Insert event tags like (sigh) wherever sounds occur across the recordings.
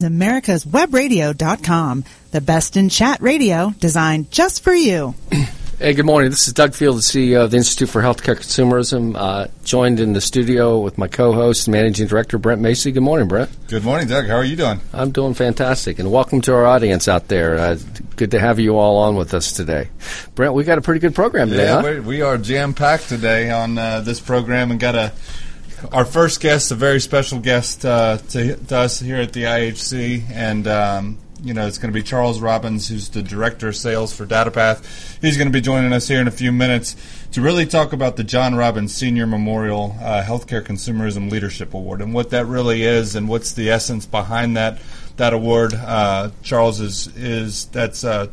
America's Webradio.com, the best in chat radio designed just for you. (clears throat) Hey, good morning. This is Doug Field, the CEO of the Institute for Healthcare Consumerism, uh, joined in the studio with my co-host and managing director, Brent Macy. Good morning, Brent. Good morning, Doug. How are you doing? I'm doing fantastic, and welcome to our audience out there. Uh, good to have you all on with us today. Brent, we got a pretty good program today, yeah, huh? we are jam-packed today on uh, this program and got a our first guest, a very special guest uh, to, to, us here at the IHC, and um, you know, it's going to be Charles Robbins, who's the director of sales for DataPath. He's going to be joining us here in a few minutes to really talk about the John Robbins Senior Memorial uh, Healthcare Consumerism Leadership Award and what that really is and what's the essence behind that that award. Uh, Charles is is that's uh,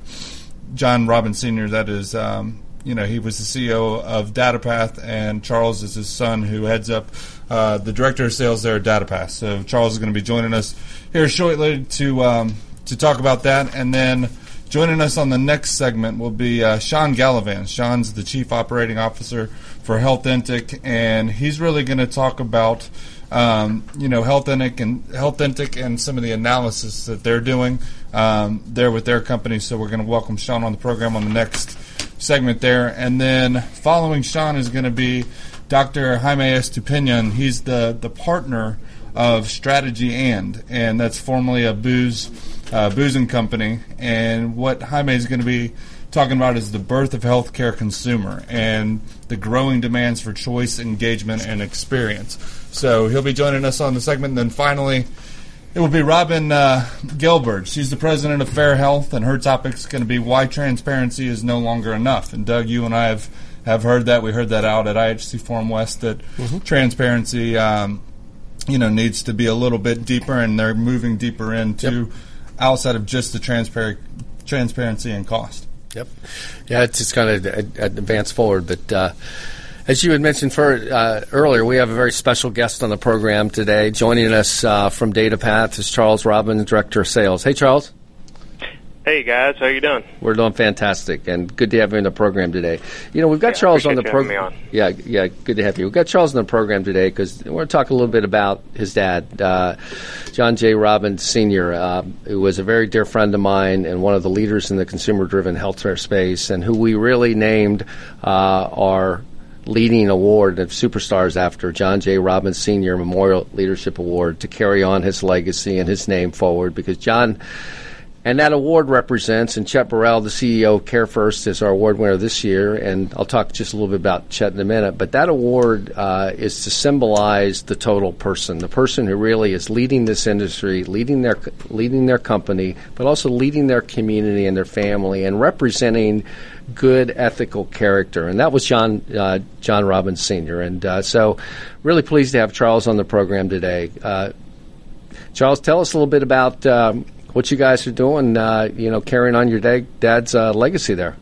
John Robbins Senior. That is. Um, you know, he was the CEO of DataPath, and Charles is his son, who heads up uh, the director of sales there at DataPath. So Charles is going to be joining us here shortly to um, to talk about that. And then joining us on the next segment will be uh, Sean Gallivan. Sean's the Chief Operating Officer for Healthentic, and he's really going to talk about um, you know Healthentic and Healthentic and some of the analysis that they're doing um, there with their company. So we're going to welcome Sean on the program on the next segment there, and then following Sean is going to be Dr. Jaime Estupiñán. He's the the partner of Strategy and, and that's formerly a Booz uh, boozing company. And what Jaime is going to be talking about is the birth of healthcare consumer and the growing demands for choice, engagement, and experience. So he'll be joining us on the segment. And then finally, it will be Robin uh, Gelburd. She's the president of Fair Health, and her topic is going to be why transparency is no longer enough. And Doug, you and I have, have heard that. We heard that out at IHC Forum West that mm-hmm. transparency. Um, you know, needs to be a little bit deeper, and they're moving deeper into yep. outside of just the transparent transparency and cost. Yep. Yeah, it's just kind of advance forward, but. Uh, as you had mentioned for, uh, earlier, we have a very special guest on the program today. Joining us uh, from DataPath is Charles Robbins, Director of Sales. Hey, Charles. Hey guys, how you doing? We're doing fantastic, and good to have you in the program today. You know, we've got yeah, Charles on the program. Yeah, yeah, good to have you. We've got Charles on the program today because we're going to talk a little bit about his dad, uh, John J. Robbins Sr., uh, who was a very dear friend of mine and one of the leaders in the consumer-driven healthcare space, and who we really named uh, our leading award of superstars after John J. Robbins Sr. Memorial Leadership Award to carry on his legacy and his name forward because John and that award represents, and Chet Burrell, the CEO of CareFirst, is our award winner this year. And I'll talk just a little bit about Chet in a minute. But that award uh, is to symbolize the total person, the person who really is leading this industry, leading their leading their company, but also leading their community and their family, and representing good ethical character. And that was John uh, John Robbins Sr. And uh, so, really pleased to have Charles on the program today. Uh, Charles, tell us a little bit about um, what you guys are doing, uh, you know, carrying on your dad, dad's uh, legacy there.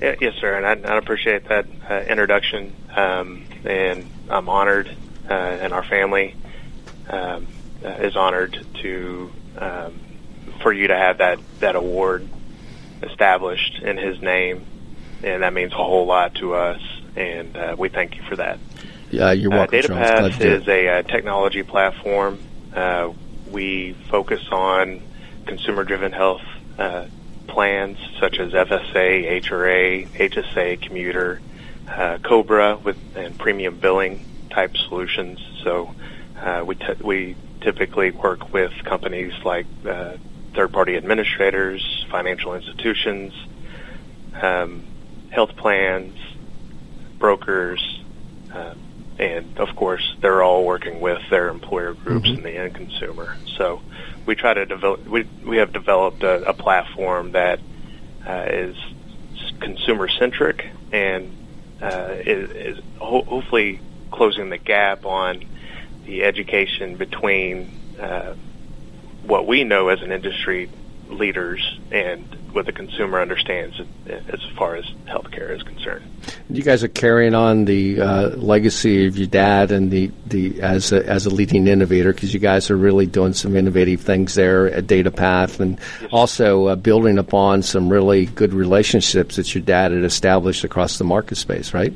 Yes, sir, and I, I appreciate that uh, introduction, um, and I'm honored, and our family um, is honored to um, for you to have that that award established in his name, and that means a whole lot to us, and uh, we thank you for that. Yeah, you're welcome. Uh, DataPath is a, a, technology platform. Uh, we focus on consumer-driven health uh, plans such as FSA, HRA, HSA, commuter, uh, Cobra with and premium billing type solutions. So uh, we t- we typically work with companies like uh, third-party administrators, financial institutions, um, health plans, brokers, uh, and of course they're all working with their employer groups mm-hmm. and the end consumer. So we try to develop. We we have developed a, a platform that uh, is consumer centric and uh, is, is ho- hopefully closing the gap on the education between uh, what we know as an industry leaders and what the consumer understands as far as healthcare is concerned. You guys are carrying on the uh, legacy of your dad and the, the as a, as a leading innovator because you guys are really doing some innovative things there at DataPath and yes. also uh, building upon some really good relationships that your dad had established across the market space, right?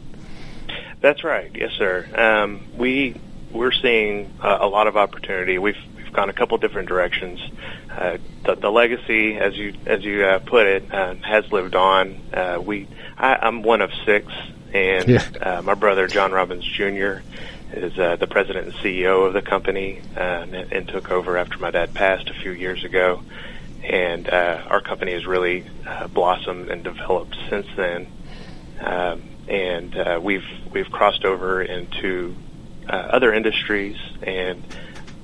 That's right. Yes, sir. Um, we we're seeing uh, a lot of opportunity. We've gone a couple different directions. Uh, the, the legacy, as you as you uh, put it, uh, has lived on. Uh, we, I, I'm one of six, and Yeah. uh, my brother John Robbins Jr. is uh, the president and CEO of the company, uh, and, and took over after my dad passed a few years ago. And uh, our company has really uh, blossomed and developed since then. Um, and uh, we've we've crossed over into uh, other industries, and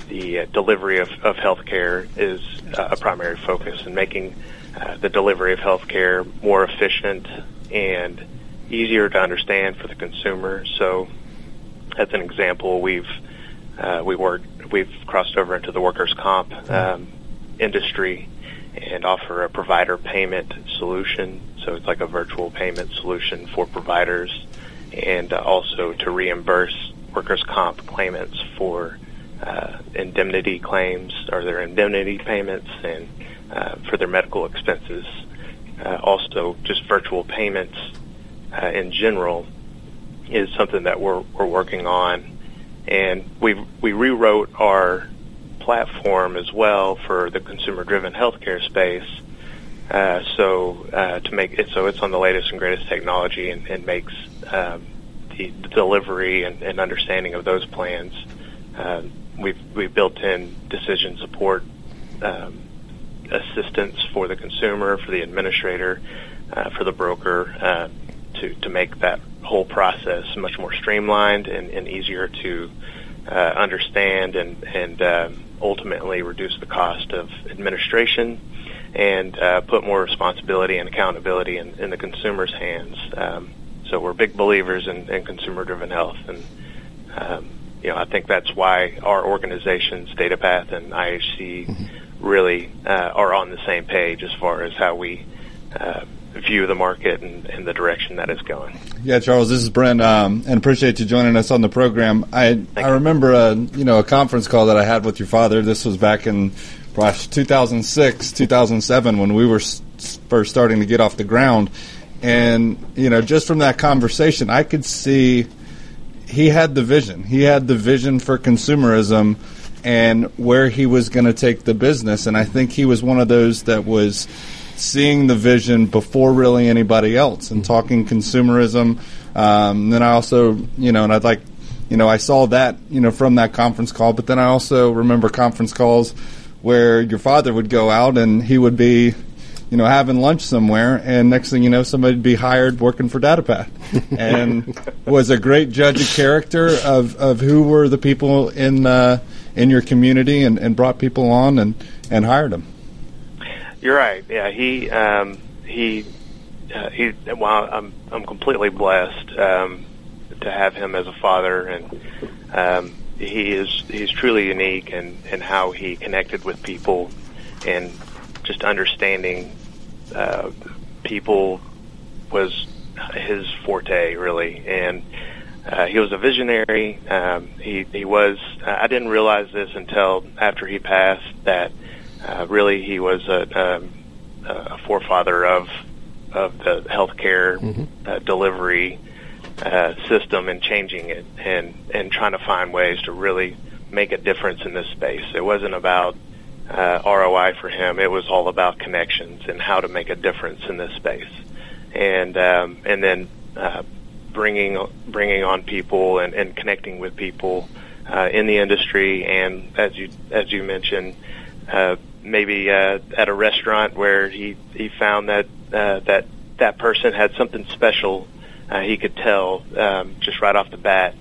the uh, delivery of, of healthcare is uh, a primary focus, and making uh, the delivery of healthcare more efficient and easier to understand for the consumer. So, as an example, we've uh, we work we've crossed over into the workers' comp um, industry and offer a provider payment solution. So it's like a virtual payment solution for providers, and uh, also to reimburse workers' comp claimants for uh, indemnity claims or their indemnity payments and uh, for their medical expenses. Uh, also, just virtual payments uh, in general is something that we're we're working on, and we we rewrote our platform as well for the consumer-driven healthcare space. Uh, so uh, to make it so it's on the latest and greatest technology and, and makes um, the, the delivery and, and understanding of those plans. Uh, we've we've built in decision support um, assistance for the consumer, for the administrator, uh, for the broker uh, to to make that whole process much more streamlined and, and easier to uh, understand and and um, ultimately reduce the cost of administration and uh, put more responsibility and accountability in, in the consumer's hands. Um, so we're big believers in, in consumer-driven health, and um, you know I think that's why our organizations, DataPath and IHC, really uh, are on the same page as far as how we uh, view the market and, and the direction that it's going. Yeah, Charles, this is Brent, um, and appreciate you joining us on the program. I I you. remember a you know a conference call that I had with your father. This was back in gosh 2006, 2007 when we were s- first starting to get off the ground, and you know just from that conversation, I could see he had the vision. He had the vision for consumerism and where he was going to take the business. And I think he was one of those that was seeing the vision before really anybody else and talking consumerism. Um, then I also, you know, and I'd like, you know, I saw that, you know, from that conference call, but then I also remember conference calls where your father would go out and he would be, you know, having lunch somewhere, and next thing you know, somebody'd be hired working for DataPath, (laughs) and was a great judge of character of, of who were the people in uh, in your community, and, and brought people on and, and hired them. You're right. Yeah, he um, he uh, he. Well, I'm I'm completely blessed um, to have him as a father, and um, he is he's truly unique in in how he connected with people, and just understanding uh, people was his forte really, and. Uh, he was a visionary. Um, he he was. I didn't realize this until after he passed that uh, really he was a, um, a forefather of of the healthcare uh, delivery uh, system and changing it and and trying to find ways to really make a difference in this space. It wasn't about uh, ROI for him. It was all about connections and how to make a difference in this space. And um, and then uh, bringing bringing on people and, and connecting with people uh, in the industry and as you as you mentioned uh, maybe uh, at a restaurant where he he found that uh, that that person had something special he could tell um, just right off the bat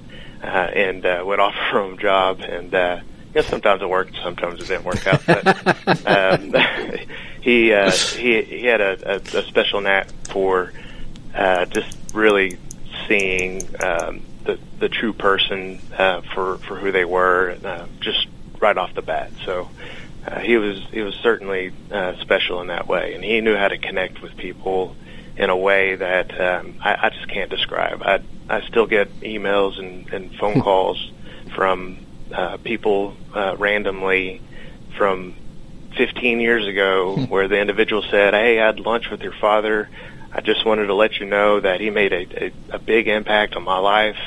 uh, and uh, (laughs) offer him a job and uh, you know, sometimes it worked sometimes it didn't work out but um, (laughs) he uh, he he had a, a, a special knack for uh, just really seeing um, the the true person uh, for for who they were uh, just right off the bat. So uh, he was he was certainly uh, special in that way, and he knew how to connect with people in a way that um, I, I just can't describe. I I still get emails and, and phone (laughs) calls from uh, people uh, randomly from 15 years ago where the individual said, "Hey, I had lunch with your father." I just wanted to let you know that he made a, a, a big impact on my life,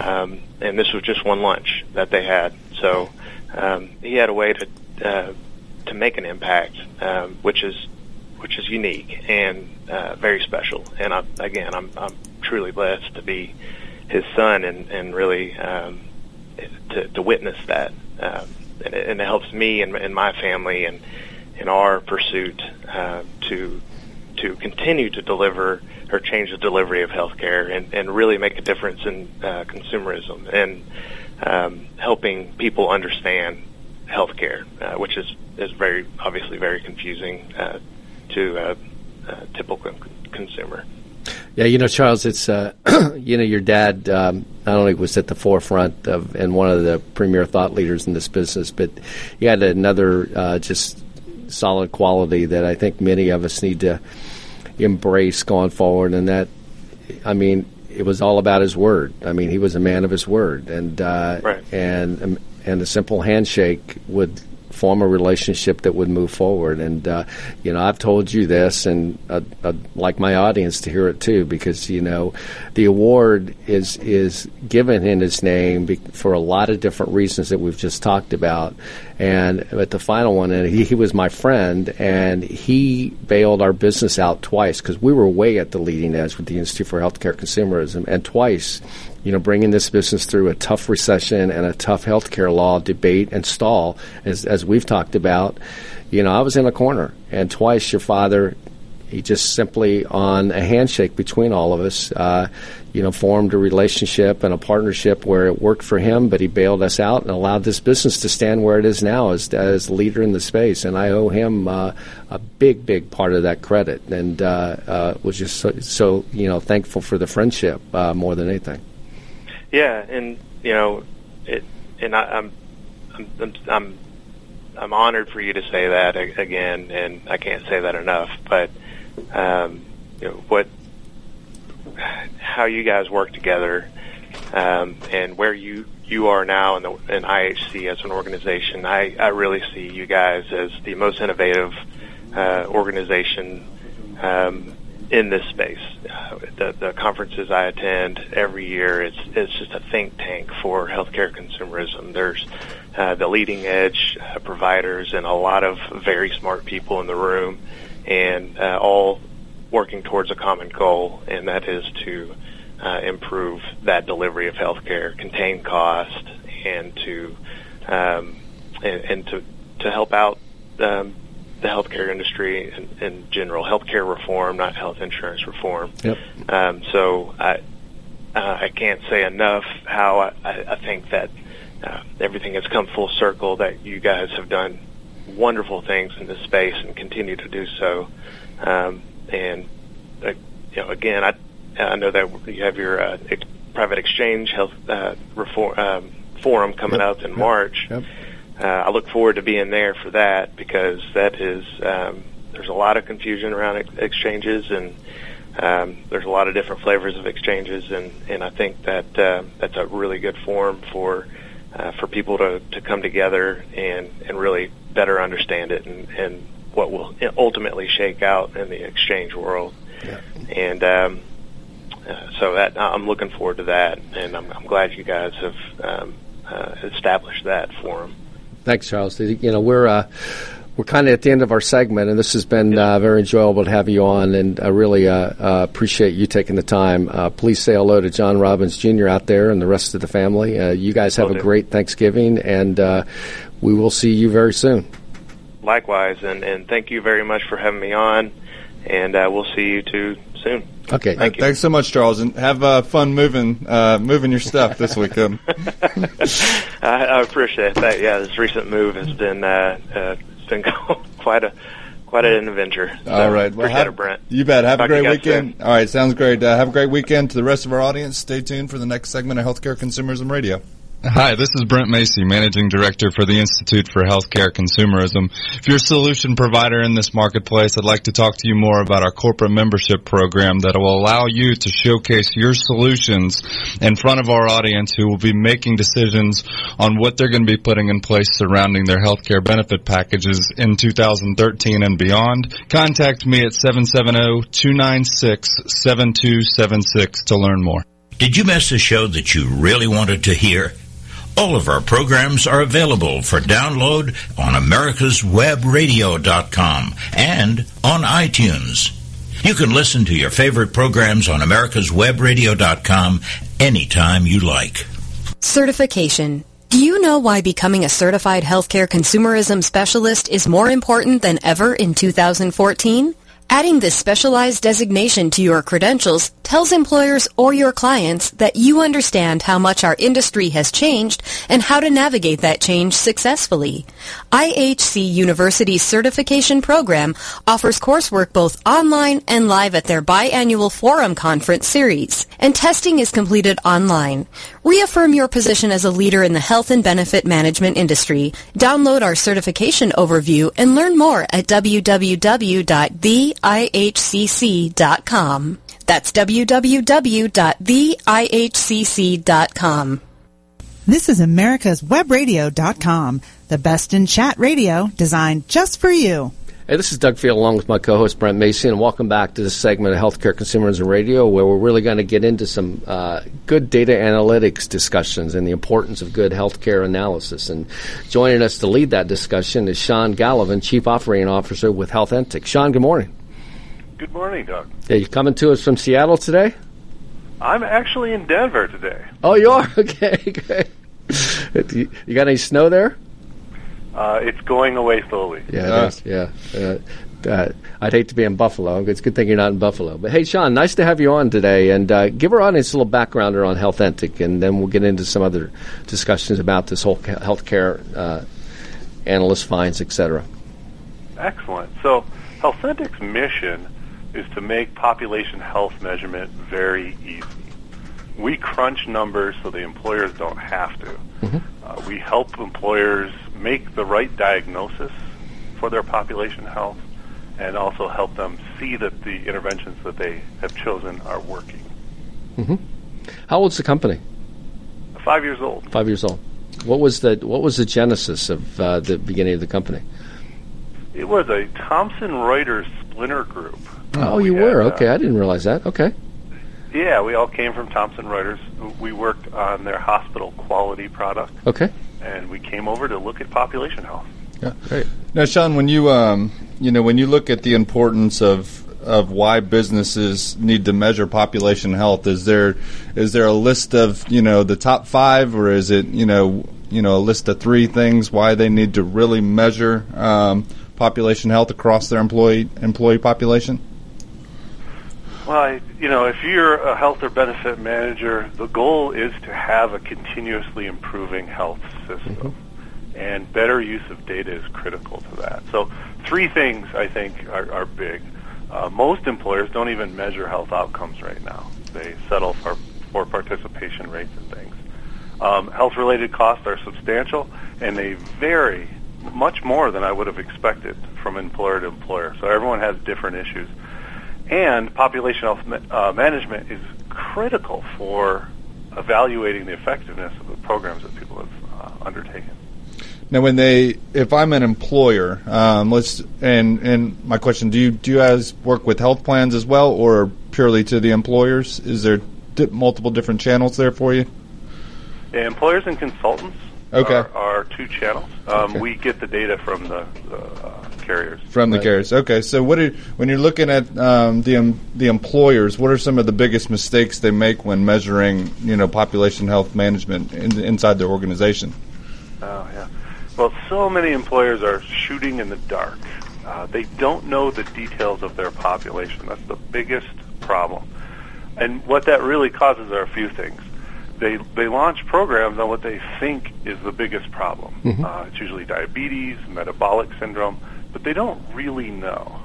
um, and this was just one lunch that they had. So um, he had a way to uh, to make an impact, um, which is which is unique and uh, very special. And I, again, I'm, I'm truly blessed to be his son and, and really um, to, to witness that. Um, and, it, and it helps me and, and my family and in our pursuit uh, to to continue to deliver or change the delivery of healthcare and, and really make a difference in uh, consumerism and um, helping people understand healthcare, uh, which is is very obviously very confusing uh, to a, a typical consumer. Yeah, you know, Charles, it's uh, (clears throat) you know your dad um, not only was at the forefront of and one of the premier thought leaders in this business, but he had another uh, just solid quality that I think many of us need to embrace going forward, and that I mean, it was all about his word. I mean, he was a man of his word, and uh, right. and um, and a simple handshake would form a relationship that would move forward. And uh, you know, I've told you this, and I'd, I'd, like my audience to hear it too, because you know, the award is is given in his name for a lot of different reasons that we've just talked about. And at the final one, and he, he was my friend, and he bailed our business out twice because we were way at the leading edge with the Institute for Healthcare Consumerism, and twice you know, bringing this business through a tough recession and a tough healthcare law debate and stall, as, as we've talked about, you know, I was in a corner. And twice your father, he just simply on a handshake between all of us, uh, you know, formed a relationship and a partnership where it worked for him, but he bailed us out and allowed this business to stand where it is now as, as leader in the space. And I owe him uh, a big, big part of that credit and uh, uh was just so, so, you know, thankful for the friendship uh, more than anything. Yeah, and you know, it, and I, I'm, I'm, I'm, I'm honored for you to say that again, and I can't say that enough. But um, you know, what, how you guys work together, um, and where you you are now in the in IHC as an organization, I I really see you guys as the most innovative uh, organization um, in this space. The, the conferences I attend every year, it's it's just a think tank for healthcare consumerism. There's uh, the leading edge uh, providers and a lot of very smart people in the room, and uh, all working towards a common goal, and that is to uh, improve that delivery of healthcare, contain cost, and to um, and, and to to help out um, the healthcare industry in, in general, healthcare reform, not health insurance reform. Yep. Um, so I uh, I can't say enough how I, I think that uh, everything has come full circle. That you guys have done wonderful things in this space and continue to do so. Um, and uh, you know, again, I I know that you have your uh, ex- private exchange health uh, reform um, forum coming yep. up in yep. March. Yep uh, I look forward to being there for that because that is um, there's a lot of confusion around ex- exchanges and um, there's a lot of different flavors of exchanges and, and I think that uh, that's a really good forum for uh, for people to, to come together and, and really better understand it and, and what will ultimately shake out in the exchange world. Yeah. And um, uh, so that I'm looking forward to that, and I'm, I'm glad you guys have um, uh, established that forum. Thanks, Charles. You know, we're uh, we're kind of at the end of our segment, and this has been uh, very enjoyable to have you on, and I really uh, uh appreciate you taking the time. Uh, please say hello to John Robbins Jr. out there and the rest of the family. Uh, you guys have will a do. great Thanksgiving, and we will see you very soon. Likewise, and, and thank you very much for having me on, and we'll see you too soon. Okay. Thank you. Thanks so much, Charles, and have uh, fun moving uh, moving your stuff this weekend. (laughs) I, I appreciate that. Yeah, this recent move has been uh, uh, it's been (laughs) quite a quite an adventure. So All right, well, have, it, Brent. You bet. Have Talk a great weekend. Soon. All right, sounds great. Uh, have a great weekend. To the rest of our audience, stay tuned for the next segment of Healthcare Consumerism Radio. Hi, this is Brent Macy, Managing Director for the Institute for Healthcare Consumerism. If you're a solution provider in this marketplace, I'd like to talk to you more about our corporate membership program that will allow you to showcase your solutions in front of our audience who will be making decisions on what they're going to be putting in place surrounding their healthcare benefit packages in 2013 and beyond. Contact me at 770-296-7276 to learn more. Did you miss a show that you really wanted to hear? All of our programs are available for download on americaswebradio.com and on iTunes. You can listen to your favorite programs on americaswebradio.com anytime you like. Certification. Do you know why becoming a certified healthcare consumerism specialist is more important than ever in 2014? Adding this specialized designation to your credentials tells employers or your clients that you understand how much our industry has changed and how to navigate that change successfully. IHC University's certification program offers coursework both online and live at their biannual forum conference series, and testing is completed online. Reaffirm your position as a leader in the health and benefit management industry. Download our certification overview and learn more at www.theihcc.com. That's www.theihcc.com. This is America's Webradio.com, the best in chat radio designed just for you. Hey, this is Doug Field along with my co-host Brent Macy, and welcome back to this segment of Healthcare Consumerism Radio, where we're really going to get into some uh, good data analytics discussions and the importance of good healthcare analysis. And joining us to lead that discussion is Sean Gallivan, Chief Operating Officer with Healthentic. Sean, good morning. Good morning, Doug. Are you coming to us from Seattle today? I'm actually in Denver today. Oh, you are? (laughs) Okay, great. you got any snow there? Uh, it's going away slowly. Yeah, uh, yeah. Uh, uh, I'd hate to be in Buffalo. It's a good thing you're not in Buffalo. But hey, Sean, nice to have you on today, and uh, give our audience a little backgrounder on Healthentic, and then we'll get into some other discussions about this whole healthcare uh, analyst finds, etc. Excellent. So, Healthentic's mission is to make population health measurement very easy. We crunch numbers so the employers don't have to. Mm-hmm. Uh, we help employers make the right diagnosis for their population health and also help them see that the interventions that they have chosen are working. Mm-hmm. How old's the company? Five years old. Five years old. What was the What was the genesis of uh, the beginning of the company? It was a Thomson Reuters splinter group. Oh, you were uh, okay. I didn't realize that. Okay. Yeah, we all came from Thomson Reuters. We worked on their hospital quality product. Okay. And we came over to look at population health. Yeah, great. Now, Sean, when you um, you know, when you look at the importance of of why businesses need to measure population health, is there is there a list of you know the top five, or is it you know you know a list of three things why they need to really measure um, population health across their employee employee population? Well, you know, if you're a health or benefit manager, the goal is to have a continuously improving health system. Mm-hmm. And better use of data is critical to that. So, three things I think are, are big. Uh, most employers don't even measure health outcomes right now. They settle for, for participation rates and things. Um, health related costs are substantial and they vary much more than I would have expected from employer to employer. So, everyone has different issues and population health uh, management is critical for evaluating the effectiveness of the programs that people have uh, undertaken. Now, when they, if I'm an employer, um, let's, and and my question, do you do you guys work with health plans as well, or purely to the employers? Is there di- multiple different channels there for you? Yeah, employers and consultants okay. are, are two channels. Um, okay. We get the data from the, the uh, carriers. From the carriers. Okay. So, what are, when you're looking at um, the um, the employers, what are some of the biggest mistakes they make when measuring, you know, population health management in, inside their organization? Oh yeah. Well, so many employers are shooting in the dark. Uh, they don't know the details of their population. That's the biggest problem. And what that really causes are a few things they they launch programs on what they think is the biggest problem. Mm-hmm. Uh, it's usually diabetes, metabolic syndrome, but they don't really know.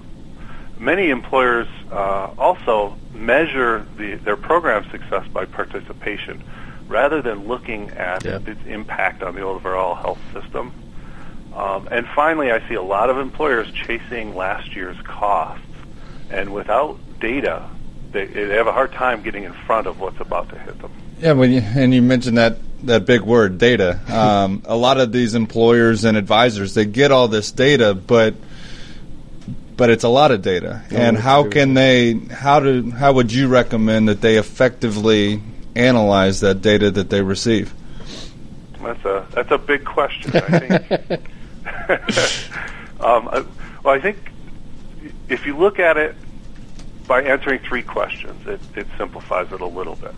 Many employers uh, also measure the, their program success by participation, rather than looking at yeah. its impact on the overall health system. Um, and finally, I see a lot of employers chasing last year's costs, and without data, they, they have a hard time getting in front of what's about to hit them. Yeah, when you, and you mentioned that that big word, data. (laughs) Um, a lot of these employers and advisors they get all this data, but but it's a lot of data. Oh, and how can they? How do? How would you recommend that they effectively analyze that data that they receive? That's a that's a big question. I think. (laughs) (laughs) um, I, well, I think if you look at it by answering three questions, it, it simplifies it a little bit.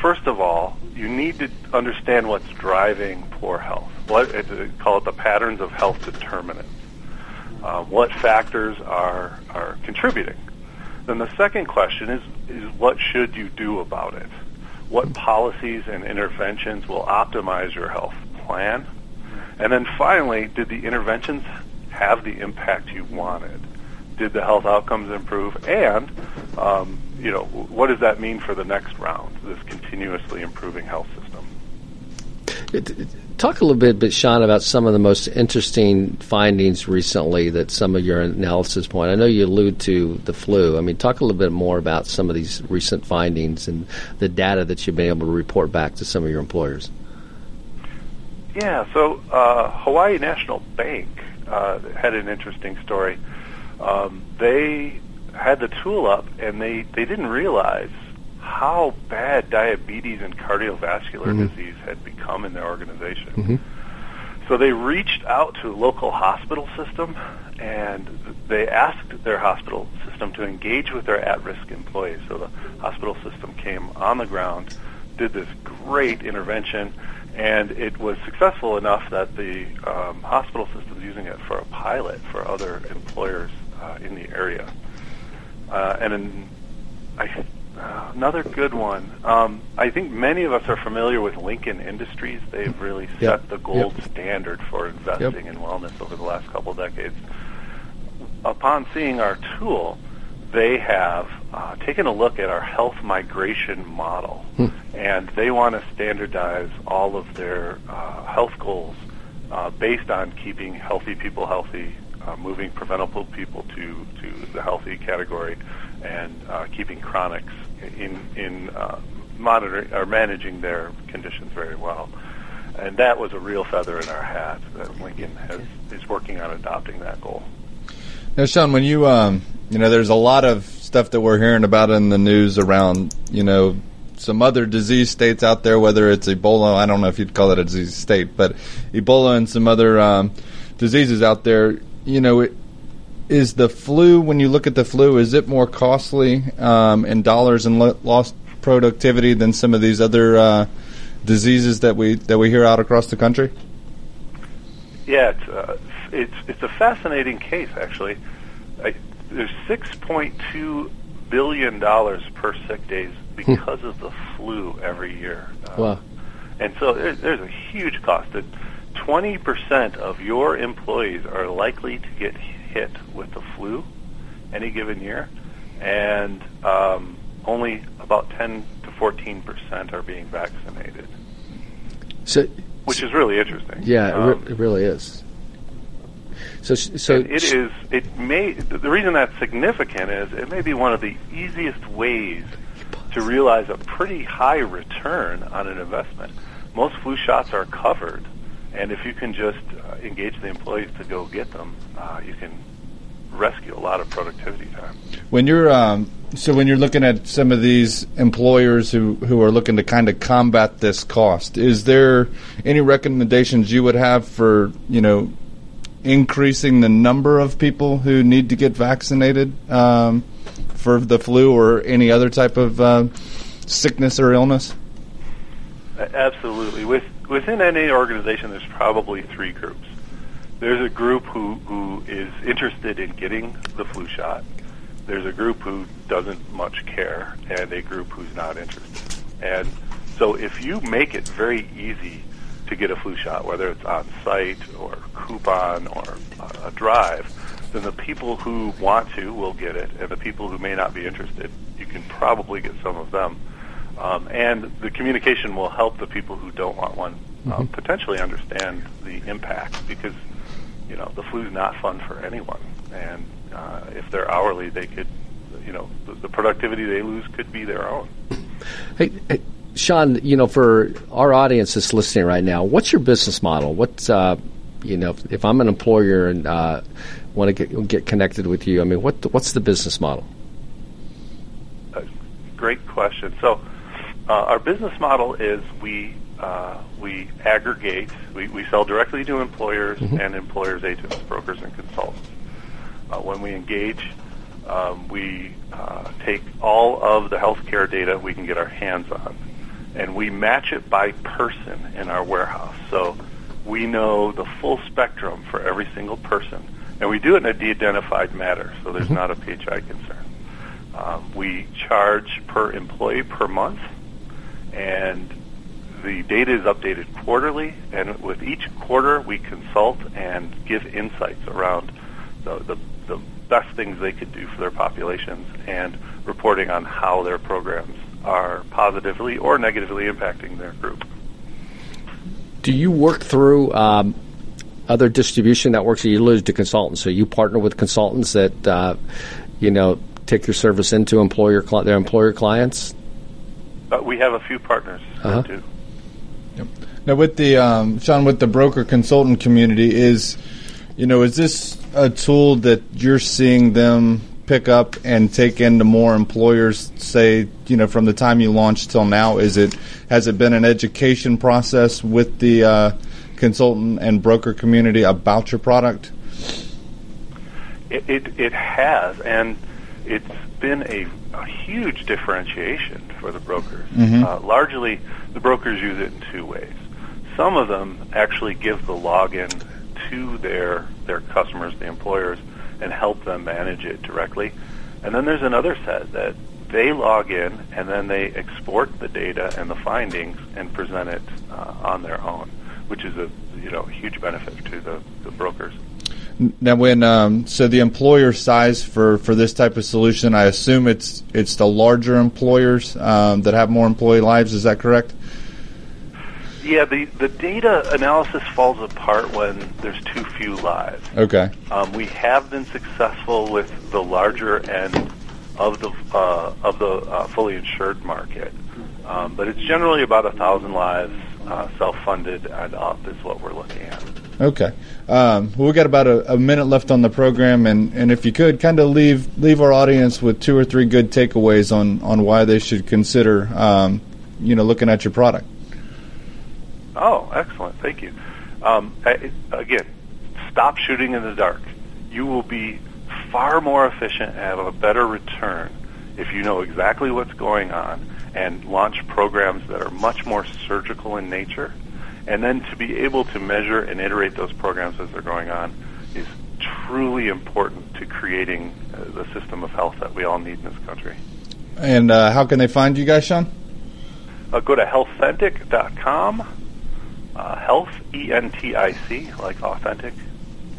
First of all, you need to understand what's driving poor health. What it, call it the patterns of health determinants. Uh, what factors are are contributing? Then the second question is is what should you do about it? What policies and interventions will optimize your health plan? And then finally, did the interventions have the impact you wanted? Did the health outcomes improve? And um, you know, what does that mean for the next round? This continuously improving health system. Talk a little bit, but Sean, about some of the most interesting findings recently that some of your analysis point. I know you allude to the flu. I mean, talk a little bit more about some of these recent findings and the data that you've been able to report back to some of your employers. Yeah, so uh, Hawaii National Bank uh, had an interesting story. Um, they had the tool up, and they, they didn't realize how bad diabetes and cardiovascular mm-hmm. disease had become in their organization. Mm-hmm. So they reached out to a local hospital system and they asked their hospital system to engage with their at-risk employees. So the hospital system came on the ground, did this great intervention, and it was successful enough that the um, hospital system is using it for a pilot for other employers uh, in the area. Uh, and in, I uh, another good one. Um, I think many of us are familiar with Lincoln Industries. They've really set yep. the gold yep. standard for investing yep. in wellness over the last couple of decades. Upon seeing our tool, they have uh, taken a look at our health migration model, hmm. and they want to standardize all of their uh, health goals uh, based on keeping healthy people healthy, uh, moving preventable people to, to the healthy category, and uh, keeping chronics in in uh, monitoring or managing their conditions very well. And that was a real feather in our hat that Lincoln has is working on adopting that goal. Now, Sean, when you um, you know, there's a lot of stuff that we're hearing about in the news around you know some other disease states out there, whether it's Ebola, I don't know if you'd call it a disease state, but Ebola and some other um, diseases out there. You know, it, is the flu when you look at the flu is it more costly um, in dollars and lo- lost productivity than some of these other uh, diseases that we that we hear out across the country? Yeah, it's uh, it's it's a fascinating case actually. I, there's 6.2 billion dollars per sick days because of the flu every year. Uh, wow. And so there's, there's a huge cost. That 20% of your employees are likely to get hit with the flu any given year, and um, only about 10 to 14 percent are being vaccinated. So, which is really interesting. Yeah, um, it really is. So, so it is. It may. The reason that's significant is it may be one of the easiest ways to realize a pretty high return on an investment. Most flu shots are covered, and if you can just uh, engage the employees to go get them, uh, you can rescue a lot of productivity time. When you're um, so when you're looking at some of these employers who who are looking to kind of combat this cost, is there any recommendations you would have for you know increasing the number of people who need to get vaccinated um, for the flu or any other type of uh, sickness or illness? Absolutely. With within any organization, there's probably three groups there's a group who, who is interested in getting the flu shot. There's a group who doesn't much care, and a group who's not interested. And so if you make it very easy to get a flu shot, whether it's on site or coupon or a drive, then the people who want to will get it, and the people who may not be interested, you can probably get some of them. Um, and the communication will help the people who don't want one uh, mm-hmm. potentially understand the impact because you know, the flu's not fun for anyone. And uh, if they're hourly, they could, you know, the, the productivity they lose could be their own. Hey, hey, Sean, you know, for our audience that's listening right now, what's your business model? What's, uh, you know, if, if, I'm an employer and uh, want to get get connected with you, I mean, what what's the business model? great question. So, uh, our business model is we uh, we aggregate. We, we sell directly to employers and employers' agents, brokers, and consultants. Uh, when we engage, um, we uh, take all of the healthcare data we can get our hands on, and we match it by person in our warehouse. So we know the full spectrum for every single person, and we do it in a de-identified matter, so there's not a PHI concern. Um, we charge per employee per month, and the data is updated quarterly. And with each quarter, we consult and give insights around the, the, the best things they could do for their populations and reporting on how their programs are positively or negatively impacting their group. Do you work through um, other distribution networks? You alluded to consultants, so you partner with consultants that uh, you know take your service into employer their employer clients. But we have a few partners Uh-huh. too. Now, with the um, Sean, with the broker consultant community, is you know, is this a tool that you're seeing them pick up and take into more employers? Say, you know, from the time you launched till now, is it has it been an education process with the uh, consultant and broker community about your product? It, it, it has, and it's been a, a huge differentiation for the brokers. Uh, largely, the brokers use it in two ways. Some of them actually give the login to their their customers, the employers, and help them manage it directly. And then there's another set that they log in and then they export the data and the findings and present it uh, on their own, which is a you know huge benefit to the, the brokers. Now, when um, so the employer size for, for this type of solution, I assume it's it's the larger employers um, that have more employee lives. Is that correct? Yeah, the, the data analysis falls apart when there's too few lives. Okay. Um, we have been successful with the larger end of the uh, of the uh, fully insured market, um, but it's generally about a thousand lives, uh, self-funded and up is what we're looking at. Okay. Um, well, we got about a, a minute left on the program, and, and if you could, kind of leave leave our audience with two or three good takeaways on, on why they should consider, um, you know, looking at your product. Oh, excellent! Thank you. Um, I, again, stop shooting in the dark. You will be far more efficient and have a better return if you know exactly what's going on and launch programs that are much more surgical in nature. And then to be able to measure and iterate those programs as they're going on is truly important to creating uh, the system of health that we all need in this country. And uh, how can they find you guys, Sean? Uh, go to healthentic.com. Uh, health, E N T I C, like authentic,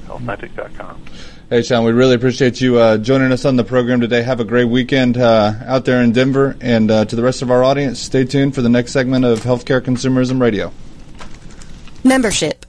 healthentic.com. Hey, Sean, we really appreciate you uh, joining us on the program today. Have a great weekend uh, out there in Denver. And uh, to the rest of our audience, stay tuned for the next segment of Healthcare Consumerism Radio. Membership.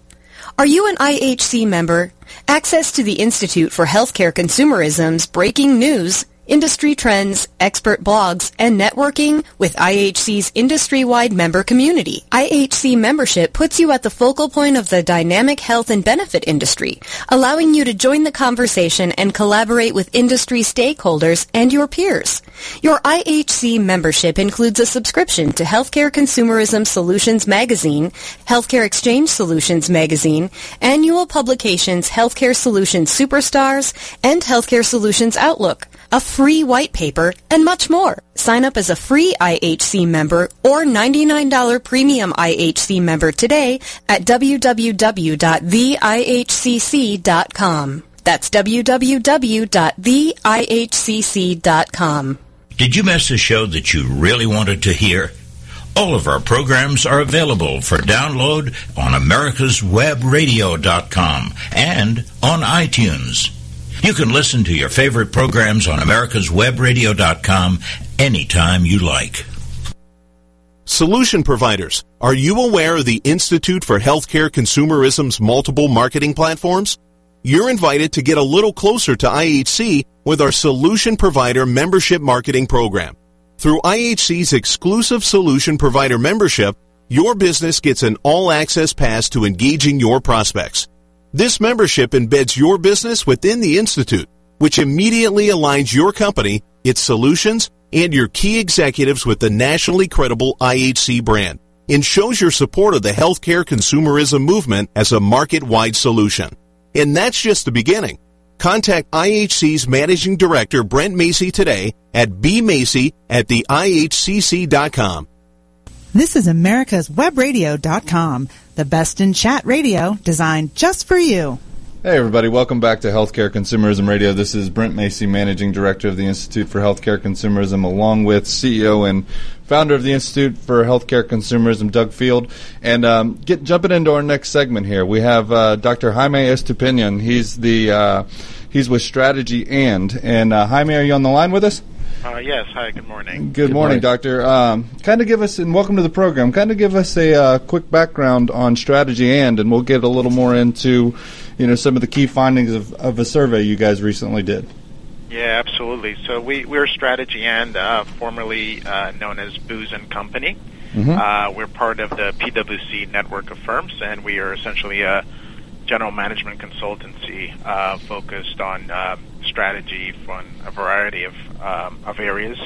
Are you an IHC member? Access to the Institute for Healthcare Consumerism's breaking news, industry trends, expert blogs, and networking with IHC's industry-wide member community. IHC membership puts you at the focal point of the dynamic health and benefit industry, allowing you to join the conversation and collaborate with industry stakeholders and your peers. Your IHC membership includes a subscription to Healthcare Consumerism Solutions Magazine, Healthcare Exchange Solutions Magazine, annual publications Healthcare Solutions Superstars, and Healthcare Solutions Outlook, a free white paper, and much more. Sign up as a free IHC member or $99 premium IHC member today at www.theihcc.com. That's www.theihcc.com. Did you miss a show that you really wanted to hear? All of our programs are available for download on americaswebradio.com and on iTunes. You can listen to your favorite programs on americaswebradio.com anytime you like. Solution providers, are you aware of the Institute for Healthcare Consumerism's multiple marketing platforms? You're invited to get a little closer to IHC with our Solution Provider Membership Marketing Program. Through IHC's exclusive Solution Provider membership, your business gets an all-access pass to engaging your prospects. This membership embeds your business within the Institute, which immediately aligns your company, its solutions, and your key executives with the nationally credible IHC brand. and shows your support of the healthcare consumerism movement as a market-wide solution. And that's just the beginning. Contact IHC's Managing Director Brent Macy today at bmacy at the IHCC.com. This is America's Webradio.com, the best in chat radio designed just for you. Hey, everybody, welcome back to Healthcare Consumerism Radio. This is Brent Macy, Managing Director of the Institute for Healthcare Consumerism, along with CEO and founder of the Institute for Healthcare Consumerism, Doug Field. And um, get jumping into our next segment here, we have uh, Dr. Jaime Estupiñán. He's the uh, he's with Strategy and and uh, Jaime, are you on the line with us? Uh, yes. Hi. Good morning. Good, morning, Doctor. Um, kind of give us, and welcome to the program. Kind of give us a uh, quick background on Strategy and, and we'll get a little more into, you know, some of the key findings of, of a survey you guys recently did. Yeah, absolutely. So we we're Strategy and, uh, formerly uh, known as Booz and Company. Uh, we're part of the PwC network of firms, and we are essentially a general management consultancy uh, focused on uh, strategy from a variety of um, of areas.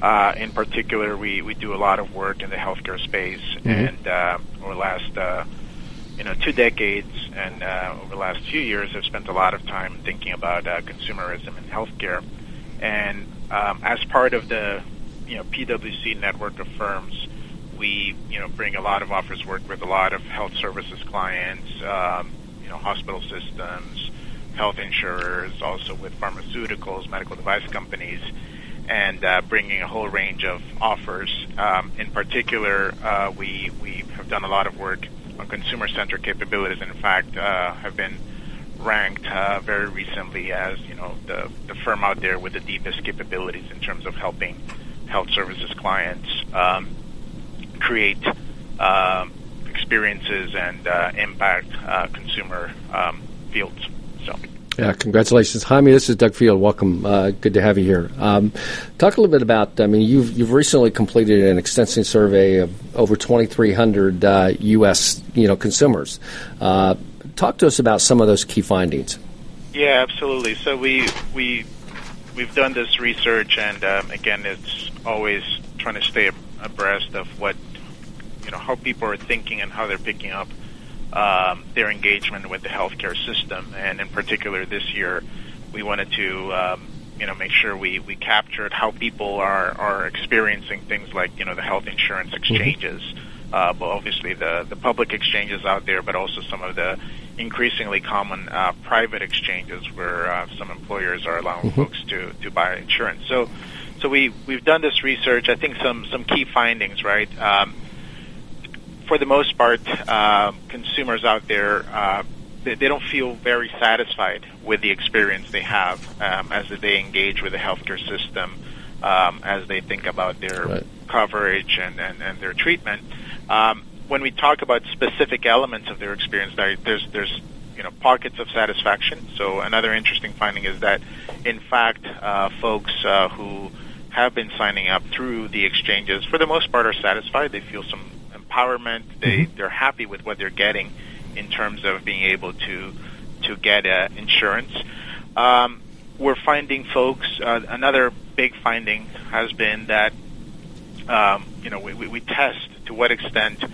Uh, in particular, we, we do a lot of work in the healthcare space, and uh, over the last uh, you know two decades and uh, over the last few years, I've spent a lot of time thinking about uh, consumerism in healthcare. And um, as part of the you know PwC network of firms, we you know bring a lot of offers work with a lot of health services clients, um, you know hospital systems, health insurers, also with pharmaceuticals, medical device companies, and uh, bringing a whole range of offers. Um, in particular, uh, we we have done a lot of work on consumer-centered capabilities. And in fact, uh, have been ranked uh, very recently as you know the the firm out there with the deepest capabilities in terms of helping health services clients um, create um, experiences and uh, impact uh, consumer um, fields. So. Yeah, congratulations, Jaime. This is Doug Field. Welcome. Uh, good to have you here. Um, talk a little bit about. I mean, you've you've recently completed an extensive survey of over 2,300 uh, U.S. you know consumers. Uh, talk to us about some of those key findings. Yeah, absolutely. So we we we've done this research, and um, again, it's always trying to stay abreast of what you know how people are thinking and how they're picking up um, their engagement with the healthcare system. And in particular, this year, we wanted to um, you know make sure we we captured how people are are experiencing things like you know the health insurance exchanges. Uh, but obviously the the public exchanges out there, but also some of the increasingly common uh, private exchanges where uh, some employers are allowing folks to to buy insurance. So so we we've done this research. I think some some key findings, right? Um, for the most part, uh, consumers out there uh, they, they don't feel very satisfied with the experience they have um, as they engage with the healthcare system, um, as they think about their Right. coverage and, and, and their treatment. Um, when we talk about specific elements of their experience, there- there's there's you know pockets of satisfaction. So another interesting finding is that, in fact, uh, folks uh, who have been signing up through the exchanges, for the most part, are satisfied. They feel some empowerment. They they're happy with what they're getting in terms of being able to to get uh, insurance. Um, we're finding folks. Uh, another big finding has been that um, you know we, we, we test to what extent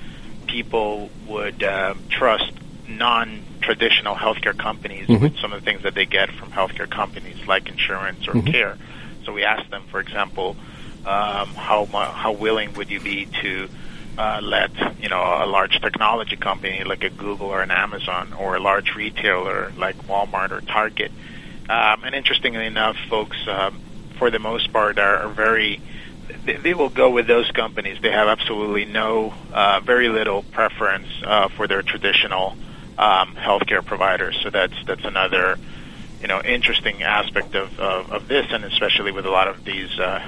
people would uh, trust non-traditional healthcare companies with some of the things that they get from healthcare companies, like insurance or care. So we asked them, for example, um, how how willing would you be to uh, let you know a large technology company like a Google or an Amazon or a large retailer like Walmart or Target. Um, and interestingly enough, folks, um, for the most part, are, are very they, they will go with those companies. They have absolutely no, uh, very little preference uh, for their traditional um, healthcare providers. So that's that's another, you know, interesting aspect of, of, of this, and especially with a lot of these uh,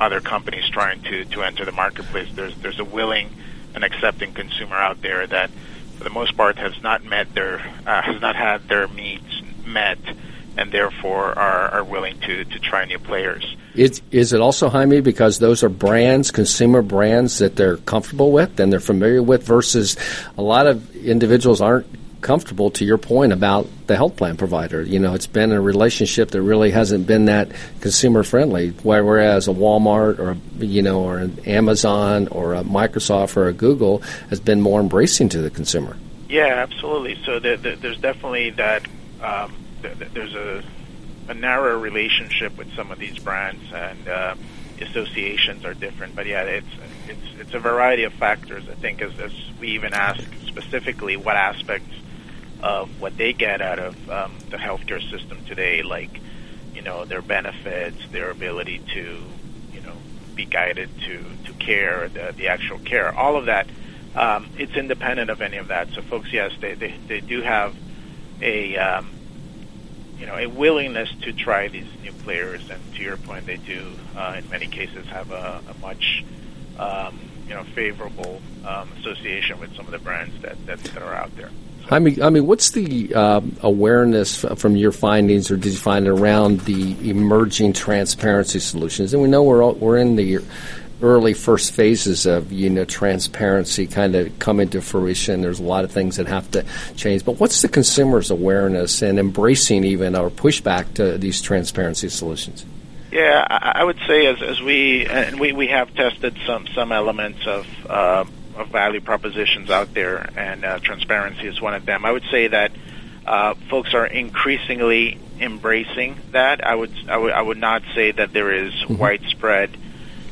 other companies trying to, to enter the marketplace. There's there's a willing and accepting consumer out there that, for the most part, has not met their uh, has not had their needs met, and therefore are, are willing to, to try new players. Is, is it also, Jaime, because those are brands, consumer brands that they're comfortable with and they're familiar with versus a lot of individuals aren't comfortable to your point about the health plan provider. You know, it's been a relationship that really hasn't been that consumer friendly. Whereas a Walmart or you know or an Amazon or a Microsoft or a Google has been more embracing to the consumer. Yeah, absolutely. So there, there, there's definitely that. Um, there's a, a narrower relationship with some of these brands, and uh, associations are different. But yeah, it's it's it's a variety of factors. I think as, as we even ask specifically what aspects of what they get out of um, the healthcare system today, like you know their benefits, their ability to you know be guided to to care, the the actual care, all of that. Um, it's independent of any of that. So folks, yes, they they, they do have a um, you know a willingness to try these new players, and to your point, they do uh, in many cases have a, a much um, you know favorable um, association with some of the brands that, that, that are out there. I mean, I mean, what's the um, awareness from your findings, or did you find around the emerging transparency solutions? And we know we're all, we're in the early first phases of you know transparency kind of coming to fruition. There's a lot of things that have to change. But what's the consumer's awareness and embracing even or pushback to these transparency solutions? Yeah, I would say as as we and we we have tested some some elements of. Uh, of value propositions out there, and uh, transparency is one of them. I would say that uh, folks are increasingly embracing that. I would I would would not say that there is mm-hmm. widespread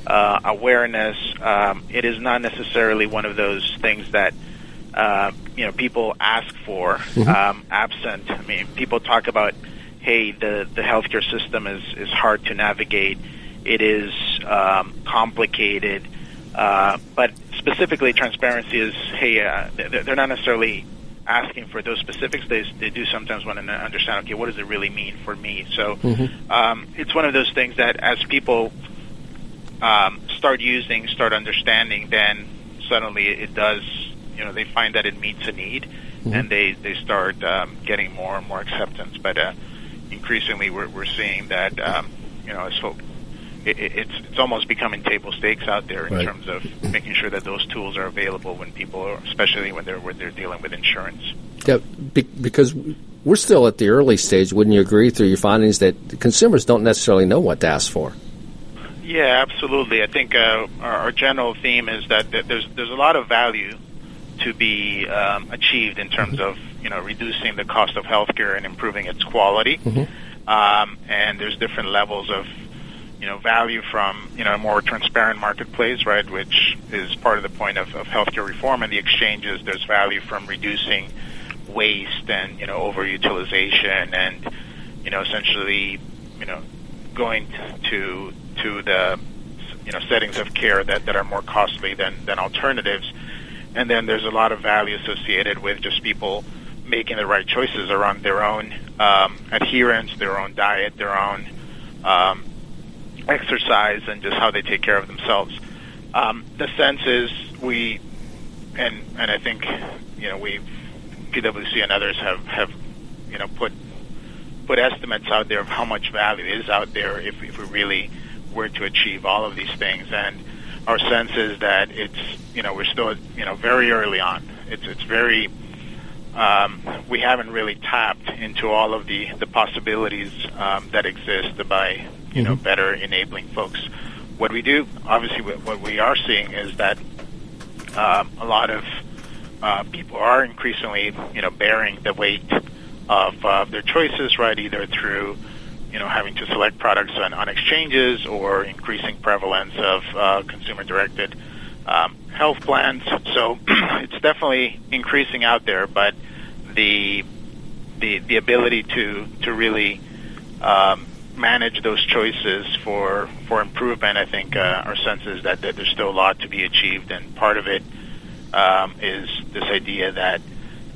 uh, awareness. Um, it is not necessarily one of those things that uh, you know people ask for. Mm-hmm. Um, absent, I mean, people talk about, hey, the the healthcare system is is hard to navigate. It is um, complicated. Uh, but specifically, transparency is, hey, uh, they're not necessarily asking for those specifics. They, they do sometimes want to understand, okay, what does it really mean for me? So mm-hmm. um, it's one of those things that as people um, start using, start understanding, then suddenly it does, you know, they find that it meets a need, mm-hmm. and they they start um, getting more and more acceptance. But uh, increasingly, we're we're seeing that, um, you know, as folks it, it's it's almost becoming table stakes out there in right. terms of making sure that those tools are available when people, are, especially when they're when they're dealing with insurance. Yeah, be, because we're still at the early stage. Wouldn't you agree through your findings that consumers don't necessarily know what to ask for? Yeah, absolutely. I think uh, our, our, general theme is that, that, there's there's a lot of value to be um, achieved in terms mm-hmm. of you know reducing the cost of healthcare and improving its quality. Mm-hmm. Um, and there's different levels of you know, value from, you know, a more transparent marketplace, right, which is part of the point of, of healthcare reform and the exchanges. There's value from reducing waste and, you know, overutilization and, you know, essentially, you know, going to, to the, you know, settings of care that, that are more costly than, than alternatives. And then there's a lot of value associated with just people making the right choices around their own um, adherence, their own diet, their own um, exercise and just how they take care of themselves. Um, the sense is we, and and I think you know we, PwC and others have have you know put put estimates out there of how much value is out there if, if we really were to achieve all of these things. And our sense is that it's you know we're still you know very early on. It's it's very um, we haven't really tapped into all of the the possibilities um, that exist by you know, mm-hmm. better enabling folks. What we do, obviously, what we are seeing is that um, a lot of uh, people are increasingly, you know, bearing the weight of uh, their choices, right? Either through, you know, having to select products on, on exchanges or increasing prevalence of uh, consumer-directed um, health plans. So (clears throat) it's definitely increasing out there, but the the the ability to to really um, manage those choices for for improvement, I think uh, our sense is that, that there's still a lot to be achieved, and part of it um, is this idea that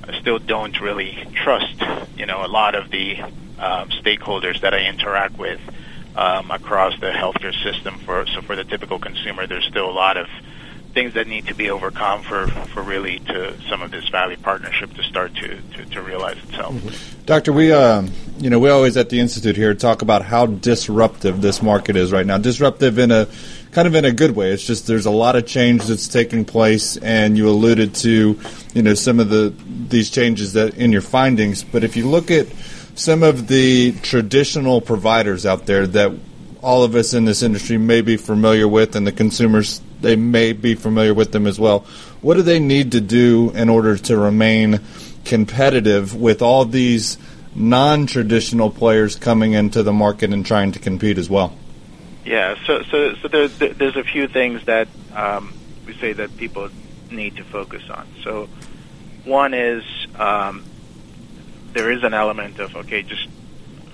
I still don't really trust, you know, a lot of the um, stakeholders that I interact with um, across the healthcare system. For so for the typical consumer, there's still a lot of things that need to be overcome for, for really to some of this value partnership to start to, to, to realize itself. Doctor, we um, you know we always at the institute here talk about how disruptive this market is right now. Disruptive in a kind of in a good way. It's just there's a lot of change that's taking place, and you alluded to you know some of the these changes that in your findings. But if you look at some of the traditional providers out there that all of us in this industry may be familiar with, and the consumers they may be familiar with them as well. What do they need to do in order to remain competitive with all these non-traditional players coming into the market and trying to compete as well? Yeah, so so so there's there's a few things that um, we say that people need to focus on. So one is um, there is an element of okay, just